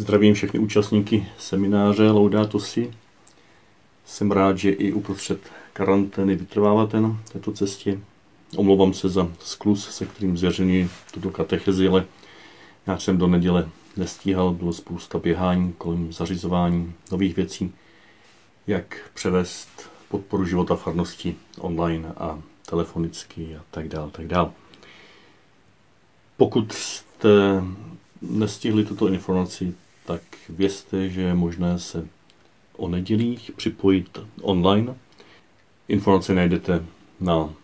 Zdravím všechny účastníky semináře Laudato Si. Jsem rád, že i uprostřed karantény vytrváváte na této cestě. Omlouvám se za sklus, se kterým zveřejňuji tuto katechezi, ale já jsem do neděle nestíhal, bylo spousta běhání kolem zařizování nových věcí, jak převést podporu života farnosti online a telefonicky a tak dále, tak dále. Pokud jste nestihli tuto informaci, tak vězte, že je možné se o nedělích připojit online. Informace najdete na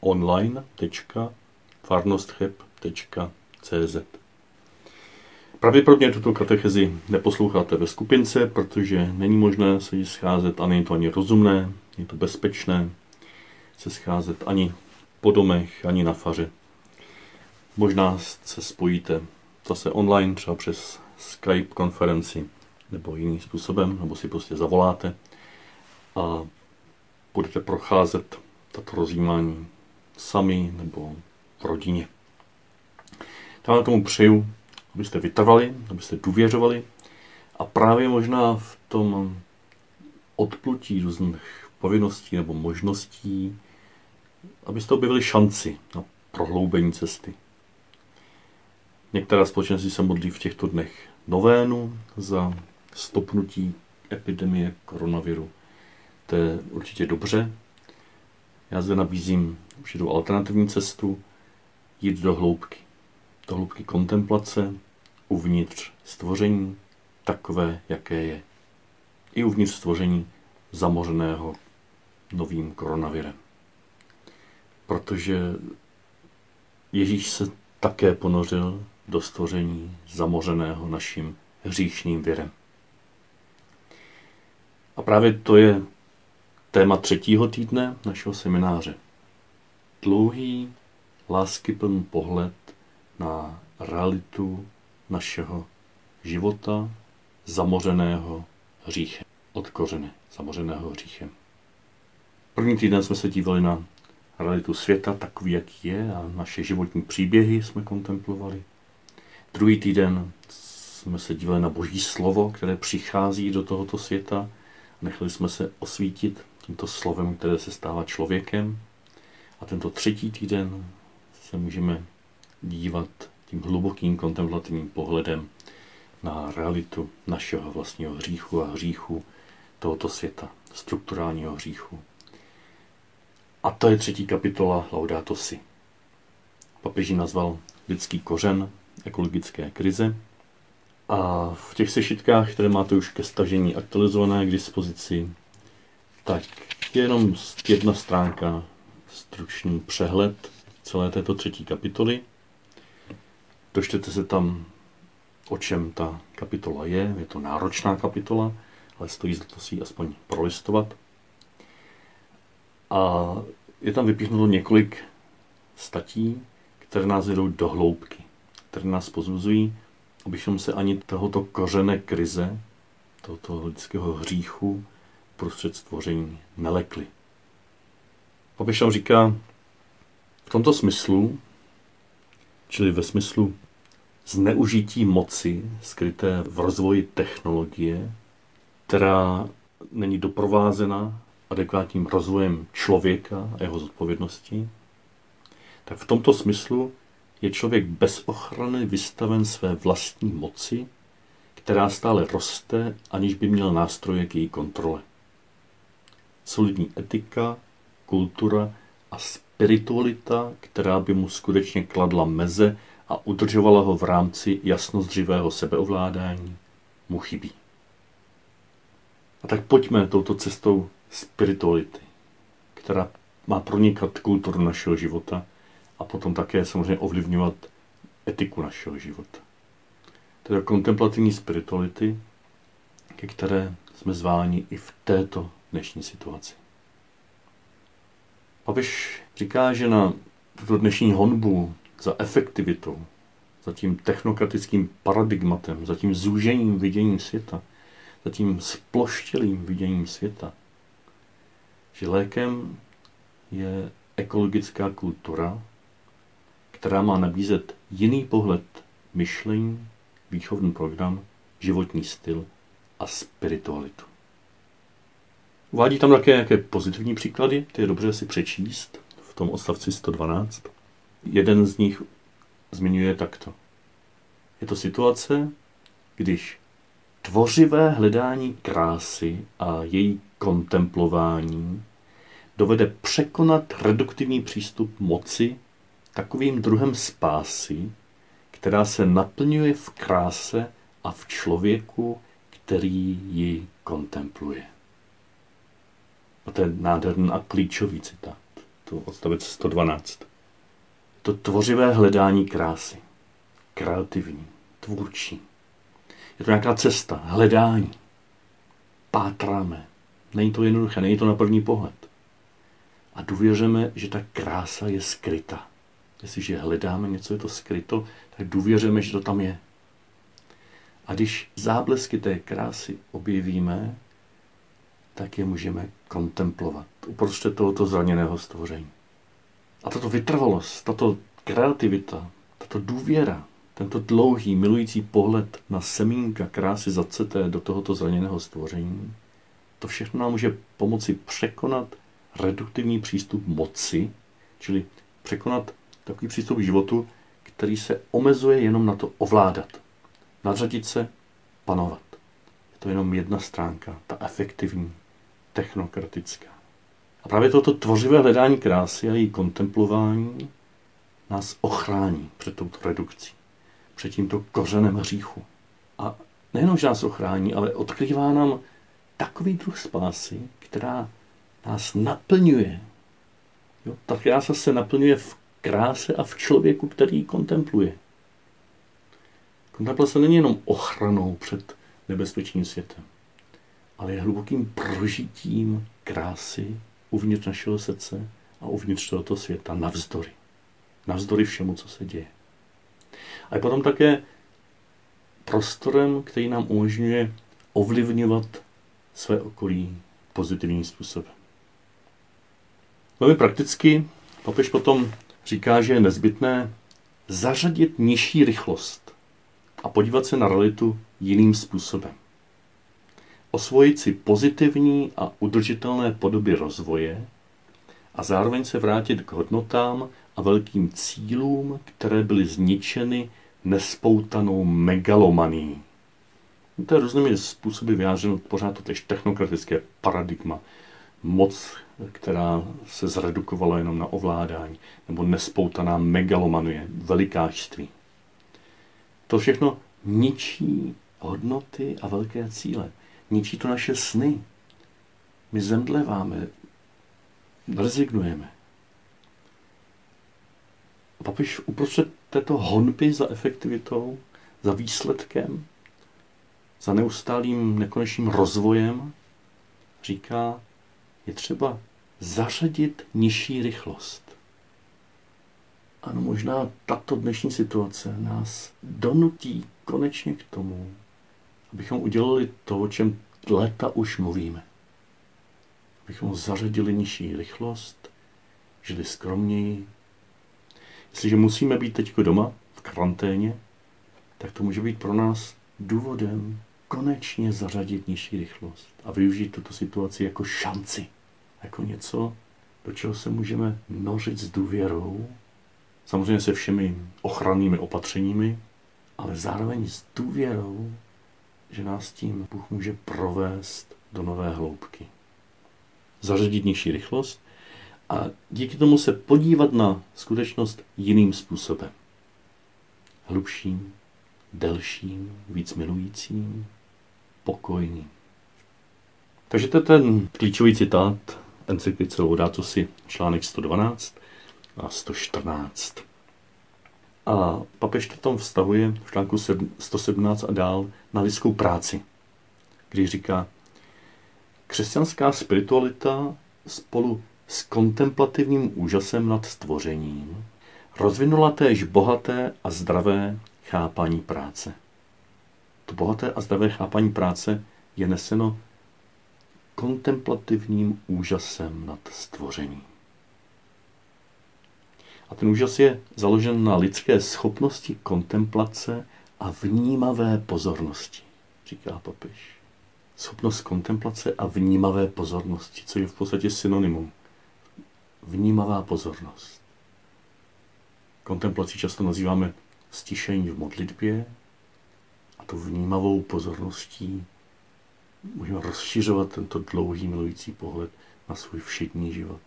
online.farnostcheb.cz Pravděpodobně tuto katechezi neposloucháte ve skupince, protože není možné se jí scházet a není to ani rozumné, je to bezpečné se scházet ani po domech, ani na faře. Možná se spojíte zase online, třeba přes Skype konferenci nebo jiným způsobem, nebo si prostě zavoláte a budete procházet tato rozjímání sami nebo v rodině. Já vám tomu přeju, abyste vytrvali, abyste důvěřovali a právě možná v tom odplutí různých povinností nebo možností, abyste objevili šanci na prohloubení cesty. Některá společenství se modlí v těchto dnech novénu za stopnutí epidemie koronaviru. To je určitě dobře. Já zde nabízím určitou alternativní cestu, jít do hloubky. Do hloubky kontemplace, uvnitř stvoření, takové, jaké je. I uvnitř stvoření zamořeného novým koronavirem. Protože Ježíš se také ponořil do stvoření zamořeného naším hříšným věrem. A právě to je téma třetího týdne našeho semináře. Dlouhý, láskyplný pohled na realitu našeho života zamořeného hříchem. Od kořene zamořeného hříchem. První týden jsme se dívali na realitu světa takový, jaký je a naše životní příběhy jsme kontemplovali. Druhý týden jsme se dívali na boží slovo, které přichází do tohoto světa. Nechali jsme se osvítit tímto slovem, které se stává člověkem. A tento třetí týden se můžeme dívat tím hlubokým kontemplativním pohledem na realitu našeho vlastního hříchu a hříchu tohoto světa, strukturálního hříchu. A to je třetí kapitola Laudato Si. Papež nazval lidský kořen ekologické krize. A v těch sešitkách, které máte už ke stažení aktualizované k dispozici, tak je jenom jedna stránka, stručný přehled celé této třetí kapitoly. Dočtete se tam, o čem ta kapitola je. Je to náročná kapitola, ale stojí za to si ji aspoň prolistovat. A je tam vypíchnuto několik statí, které nás vedou do hloubky které nás pozbuzují, abychom se ani tohoto kořené krize, tohoto lidského hříchu prostřed stvoření nelekli. Papež tam říká, v tomto smyslu, čili ve smyslu zneužití moci skryté v rozvoji technologie, která není doprovázena adekvátním rozvojem člověka a jeho zodpovědnosti, tak v tomto smyslu je člověk bez ochrany vystaven své vlastní moci, která stále roste, aniž by měl nástroje k její kontrole. Solidní etika, kultura a spiritualita, která by mu skutečně kladla meze a udržovala ho v rámci jasnozdřivého sebeovládání, mu chybí. A tak pojďme touto cestou spirituality, která má pronikat kulturu našeho života a potom také samozřejmě ovlivňovat etiku našeho života. Teda kontemplativní spirituality, ke které jsme zváni i v této dnešní situaci. Papež říká, že na tuto dnešní honbu za efektivitou, za tím technokratickým paradigmatem, za tím zúžením viděním světa, za tím sploštělým viděním světa, že lékem je ekologická kultura, která má nabízet jiný pohled myšlení, výchovný program, životní styl a spiritualitu. Uvádí tam také nějaké pozitivní příklady, ty je dobře si přečíst v tom odstavci 112. Jeden z nich zmiňuje takto. Je to situace, když tvořivé hledání krásy a její kontemplování dovede překonat reduktivní přístup moci takovým druhem spásy, která se naplňuje v kráse a v člověku, který ji kontempluje. A to je nádherný a klíčový citát. To odstavec 112. To tvořivé hledání krásy. Kreativní, tvůrčí. Je to nějaká cesta, hledání. Pátráme. Není to jednoduché, není to na první pohled. A důvěřujeme, že ta krása je skryta. Jestliže hledáme něco, je to skryto, tak důvěřujeme, že to tam je. A když záblesky té krásy objevíme, tak je můžeme kontemplovat uprostřed tohoto zraněného stvoření. A tato vytrvalost, tato kreativita, tato důvěra, tento dlouhý, milující pohled na semínka krásy zaceté do tohoto zraněného stvoření, to všechno nám může pomoci překonat reduktivní přístup moci, čili překonat takový přístup k životu, který se omezuje jenom na to ovládat, nadřadit se, panovat. Je to jenom jedna stránka, ta efektivní, technokratická. A právě toto tvořivé hledání krásy a její kontemplování nás ochrání před touto redukcí, před tímto kořenem hříchu. A nejenom, že nás ochrání, ale odkrývá nám takový druh spásy, která nás naplňuje. Jo? Ta krása se naplňuje v kráse a v člověku, který ji kontempluje. Kontemplace není jenom ochranou před nebezpečným světem, ale je hlubokým prožitím krásy uvnitř našeho srdce a uvnitř tohoto světa navzdory. Navzdory všemu, co se děje. A je potom také prostorem, který nám umožňuje ovlivňovat své okolí pozitivním způsobem. Velmi prakticky papež potom říká, že je nezbytné zařadit nižší rychlost a podívat se na realitu jiným způsobem. Osvojit si pozitivní a udržitelné podoby rozvoje a zároveň se vrátit k hodnotám a velkým cílům, které byly zničeny nespoutanou megalomaní. To je různými způsoby vyjádřeno pořád to tež technokratické paradigma. Moc, která se zredukovala jenom na ovládání, nebo nespoutaná megalomanie, velikářství. To všechno ničí hodnoty a velké cíle. Ničí to naše sny. My zemdleváme, rezignujeme. A papiš uprostřed této honby za efektivitou, za výsledkem, za neustálým nekonečným rozvojem, říká, je třeba zařadit nižší rychlost. Ano, možná tato dnešní situace nás donutí konečně k tomu, abychom udělali to, o čem léta už mluvíme. Abychom zařadili nižší rychlost, žili skromněji. Jestliže musíme být teď doma, v karanténě, tak to může být pro nás důvodem konečně zařadit nižší rychlost a využít tuto situaci jako šanci, jako něco, do čeho se můžeme nořit s důvěrou, samozřejmě se všemi ochrannými opatřeními, ale zároveň s důvěrou, že nás tím Bůh může provést do nové hloubky. Zařadit nižší rychlost a díky tomu se podívat na skutečnost jiným způsobem. Hlubším, delším, víc milujícím, pokojným. Takže to je ten klíčový citát encyklice Laudato si, článek 112 a 114. A papež to tam vztahuje v článku 117 a dál na lidskou práci, kdy říká, křesťanská spiritualita spolu s kontemplativním úžasem nad stvořením rozvinula též bohaté a zdravé chápání práce. To bohaté a zdravé chápání práce je neseno kontemplativním úžasem nad stvořením. A ten úžas je založen na lidské schopnosti kontemplace a vnímavé pozornosti, říká papež. Schopnost kontemplace a vnímavé pozornosti, co je v podstatě synonymum. Vnímavá pozornost. Kontemplaci často nazýváme stišení v modlitbě a tu vnímavou pozorností můžeme rozšiřovat tento dlouhý milující pohled na svůj všední život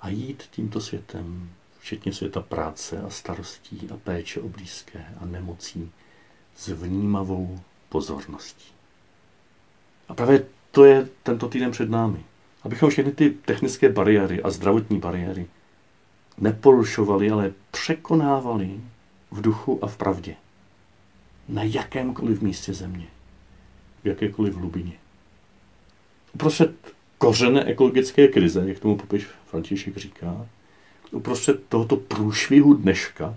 a jít tímto světem, včetně světa práce a starostí a péče o blízké a nemocí, s vnímavou pozorností. A právě to je tento týden před námi. Abychom všechny ty technické bariéry a zdravotní bariéry neporušovali, ale překonávali v duchu a v pravdě. Na jakémkoliv místě země. V jakékoliv hlubině. Uprostřed kořené ekologické krize, jak tomu papež František říká, uprostřed tohoto průšvihu dneška,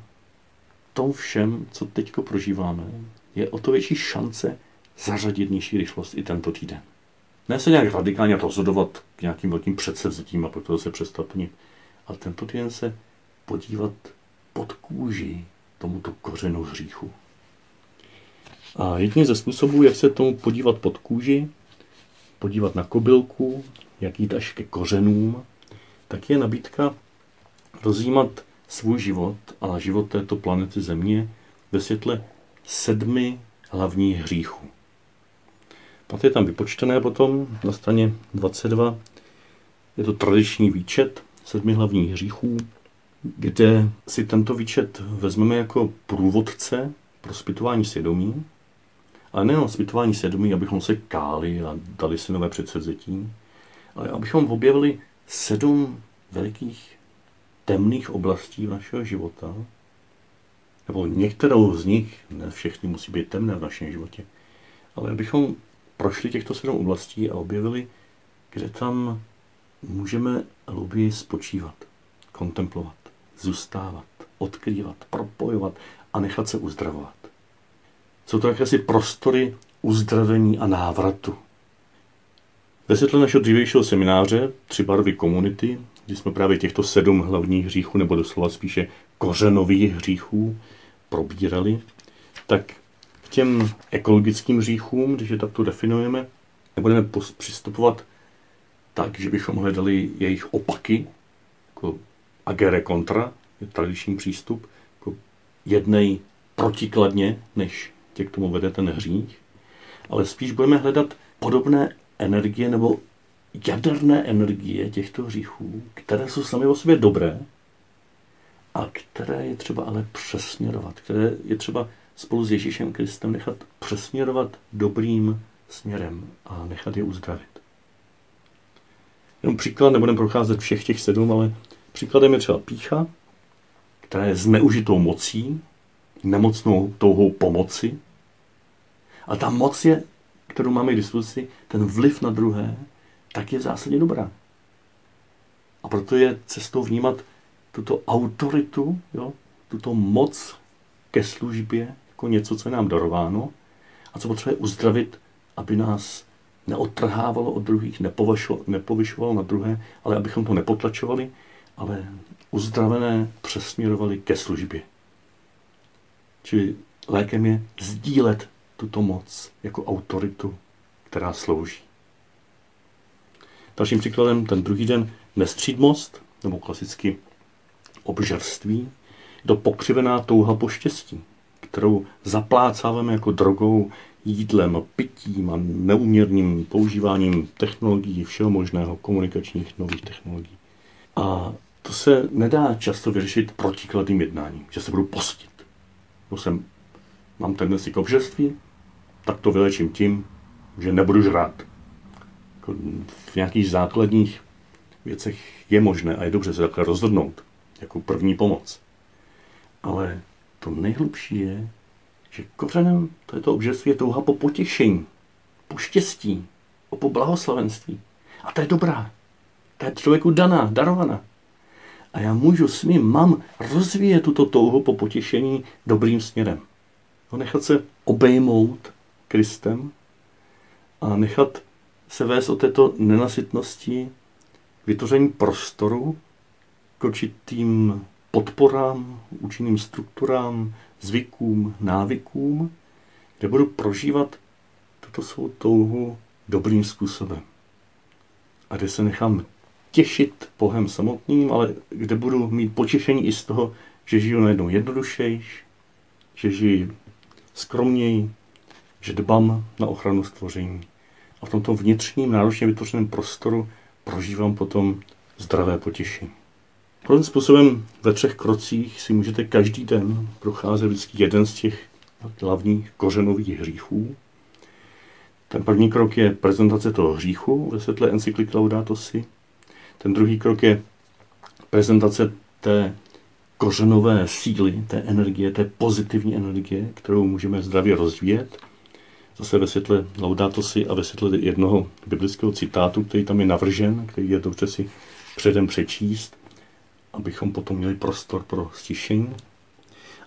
tom všem, co teď prožíváme, je o to větší šance zařadit nižší rychlost i tento týden. Ne se nějak radikálně rozhodovat k nějakým velkým předsevzetím a potom se přestat plnit, ale tento týden se podívat pod kůži tomuto kořenu hříchu. A jediný ze způsobů, jak se tomu podívat pod kůži, podívat na kobylku, jak jít až ke kořenům, tak je nabídka rozjímat svůj život a život této planety Země ve světle sedmi hlavních hříchů. Pak je tam vypočtené potom na straně 22. Je to tradiční výčet sedmi hlavních hříchů, kde si tento výčet vezmeme jako průvodce pro zpytování svědomí, ale nejenom zpytování svědomí, abychom se káli a dali si nové předsevzetí, ale abychom objevili sedm velikých temných oblastí našeho života, nebo některou z nich, ne všechny musí být temné v našem životě, ale abychom prošli těchto sedm oblastí a objevili, kde tam můžeme hlouběji spočívat, kontemplovat, zůstávat, odkrývat, propojovat a nechat se uzdravovat. Jsou to jakési prostory uzdravení a návratu. Ve světle našeho dřívějšího semináře Tři barvy komunity, kdy jsme právě těchto sedm hlavních hříchů, nebo doslova spíše kořenových hříchů, probírali, tak k těm ekologickým hříchům, když je takto definujeme, nebudeme přistupovat tak, že bychom hledali jejich opaky, jako agere contra, je tradiční přístup, jako jednej protikladně, než tě k tomu vede ten hřích, ale spíš budeme hledat podobné energie nebo jaderné energie těchto hříchů, které jsou sami o sobě dobré a které je třeba ale přesměrovat, které je třeba spolu s Ježíšem Kristem nechat přesměrovat dobrým směrem a nechat je uzdravit. Jenom příklad, nebudeme procházet všech těch sedm, ale příkladem je třeba pícha, která je zneužitou mocí, nemocnou touhou pomoci. A ta moc je, kterou máme k dispozici, ten vliv na druhé, tak je v zásadě dobrá. A proto je cestou vnímat tuto autoritu, jo, tuto moc ke službě jako něco, co je nám darováno a co potřebuje uzdravit, aby nás neodtrhávalo od druhých, nepovyšovalo na druhé, ale abychom to nepotlačovali, ale uzdravené přesměrovali ke službě. Čili lékem je sdílet tuto moc jako autoritu, která slouží. Dalším příkladem ten druhý den nestřídmost, nebo klasicky obžerství, to pokřivená touha po štěstí, kterou zaplácáváme jako drogou, jídlem, pitím a neuměrným používáním technologií, všeho možného, komunikačních nových technologií. A to se nedá často vyřešit protikladným jednáním, že se budu postit. Nebo jsem, mám tendenci k obžerství, tak to vylečím tím, že nebudu žrát. Jako v nějakých základních věcech je možné a je dobře se takhle rozhodnout, jako první pomoc. Ale to nejhlubší je, že kořenem tohoto obžerství je touha po potěšení, po štěstí, po blahoslavenství. A to je dobrá. To je člověku daná, darovaná. A já můžu svým mám rozvíjet tuto touhu po potěšení dobrým směrem. Nechat se obejmout Kristem a nechat se vést o této nenasytnosti vytvoření prostoru k určitým podporám, účinným strukturám, zvykům, návykům, kde budu prožívat tuto svou touhu dobrým způsobem. A kde se nechám těšit Bohem samotným, ale kde budu mít potěšení i z toho, že žiju najednou jednodušejš, že žiju skromněji, že dbám na ochranu stvoření. A v tomto vnitřním, náročně vytvořeném prostoru prožívám potom zdravé potěšení. Podobným způsobem ve třech krocích si můžete každý den procházet vždycky jeden z těch hlavních kořenových hříchů. Ten první krok je prezentace toho hříchu ve světle encykliky Laudato Si. Ten druhý krok je prezentace té kořenové síly, té energie, té pozitivní energie, kterou můžeme zdravě rozvíjet. Zase ve světle Laudato Si a ve světle jednoho biblického citátu, který tam je navržen, který je dobře si předem přečíst, abychom potom měli prostor pro stišení.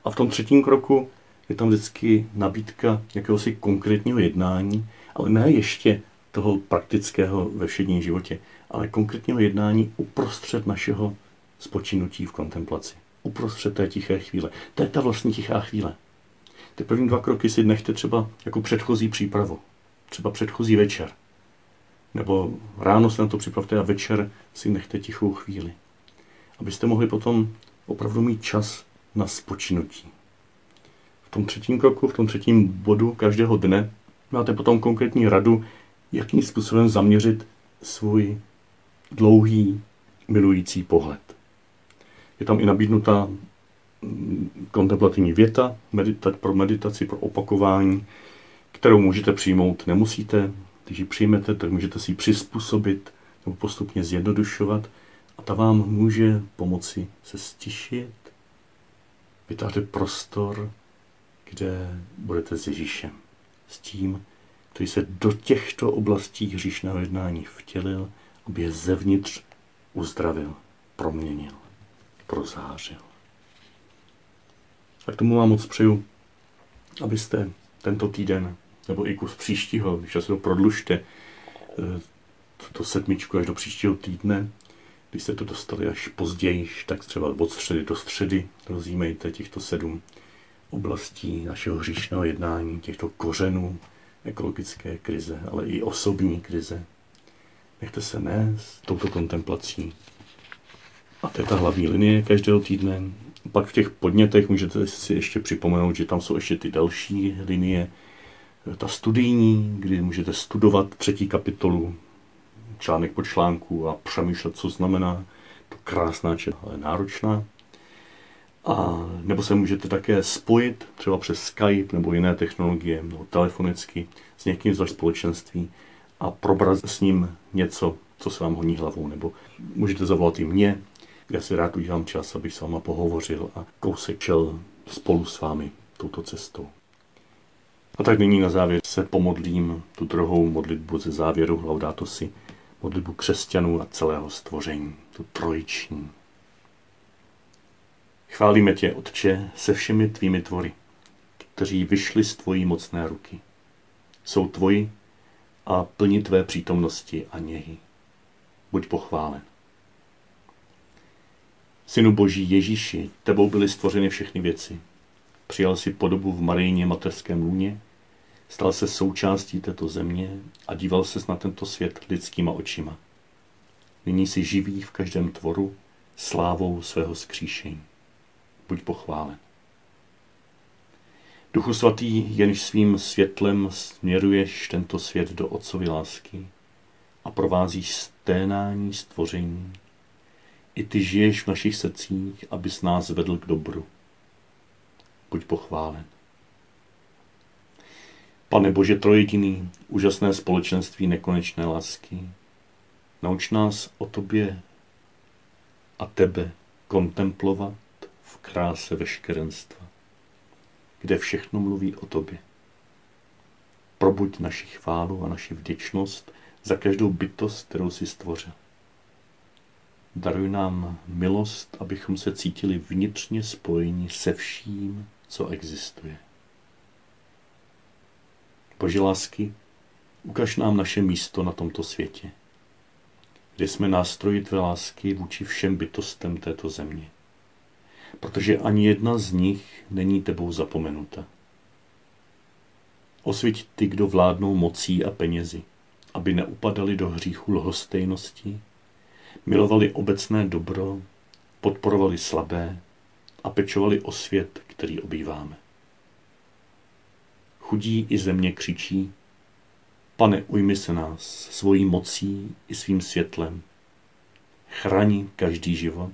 A v tom třetím kroku je tam vždycky nabídka jakéhosi konkrétního jednání, ale ne ještě toho praktického ve všedním životě, ale konkrétního jednání uprostřed našeho spočinutí v kontemplaci. Uprostřed té tiché chvíle. To je ta vlastně tichá chvíle. Ty první dva kroky si nechte třeba jako předchozí přípravu. Třeba předchozí večer. Nebo ráno se na to připravte a večer si nechte tichou chvíli. Abyste mohli potom opravdu mít čas na spočinutí. V tom třetím kroku, v tom třetím bodu každého dne máte potom konkrétní radu, jakým způsobem zaměřit svůj dlouhý milující pohled. Je tam i nabídnutá mm, kontemplativní věta medita- pro meditaci, pro opakování, kterou můžete přijmout, nemusíte. Když ji přijmete, tak můžete si ji přizpůsobit nebo postupně zjednodušovat a ta vám může pomoci se stišit, vytvářet prostor, kde budete s Ježíšem. S tím, který se do těchto oblastí hříšného jednání vtělil, aby je zevnitř uzdravil, proměnil, prozářil. A k tomu vám moc přeju, abyste tento týden, nebo i kus příštího, když se to prodlužte, eh, tuto sedmičku až do příštího týdne, když jste to dostali až později, tak třeba od středy do středy rozjímejte těchto sedm oblastí našeho hříšného jednání, těchto kořenů ekologické krize, ale i osobní krize. Nechte se nést touto kontemplací. A to je ta hlavní linie každého týdne. Pak v těch podnětech můžete si ještě připomenout, že tam jsou ještě ty další linie. Ta studijní, kdy můžete studovat třetí kapitolu, článek po článku a přemýšlet, co znamená. To krásná čet, ale náročná. A nebo se můžete také spojit třeba přes Skype nebo jiné technologie, nebo telefonicky s někým z vašeho společenství a probrat s ním něco, co se vám honí hlavou. Nebo můžete zavolat i mě, já si rád udělám čas, abych s váma pohovořil a kousek šel spolu s vámi touto cestou. A tak nyní na závěr se pomodlím tu druhou modlitbu ze závěru Laudato si, modlitbu křesťanů a celého stvoření, tu trojiční. Chválíme tě, Otče, se všemi tvými tvory, kteří vyšli z tvojí mocné ruky. Jsou tvoji a plní tvé přítomnosti a něhy. Buď pochválen. Synu Boží Ježíši, tebou byly stvořeny všechny věci. Přijal si podobu v Marijně mateřském lůně, stal se součástí této země a díval se na tento svět lidskýma očima. Nyní si živí v každém tvoru slávou svého skříšení. Buď pochválen. Duchu svatý, jenž svým světlem směruješ tento svět do otcovy lásky a provázíš sténání stvoření, i ty žiješ v našich srdcích, abys nás vedl k dobru. Buď pochválen. Pane Bože trojediný, úžasné společenství nekonečné lásky, nauč nás o Tobě a Tebe kontemplovat v kráse veškerenstva, kde všechno mluví o Tobě. Probuď naši chválu a naši vděčnost za každou bytost, kterou si stvořil. Daruj nám milost, abychom se cítili vnitřně spojeni se vším, co existuje. Bože lásky, ukaž nám naše místo na tomto světě, kde jsme nástroji Tvé lásky vůči všem bytostem této země. protože ani jedna z nich není tebou zapomenuta. Osvěť ty, kdo vládnou mocí a penězi, aby neupadali do hříchu lhostejnosti, milovali obecné dobro, podporovali slabé a pečovali o svět, který obýváme. Chudí i země křičí, pane, ujmi se nás svojí mocí i svým světlem. Chrani každý život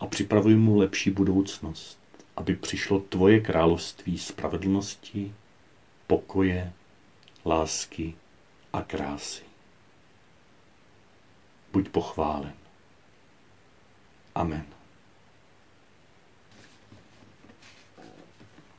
a připravuj mu lepší budoucnost, aby přišlo tvoje království spravedlnosti, pokoje, lásky a krásy. Buď pochválen. Amen.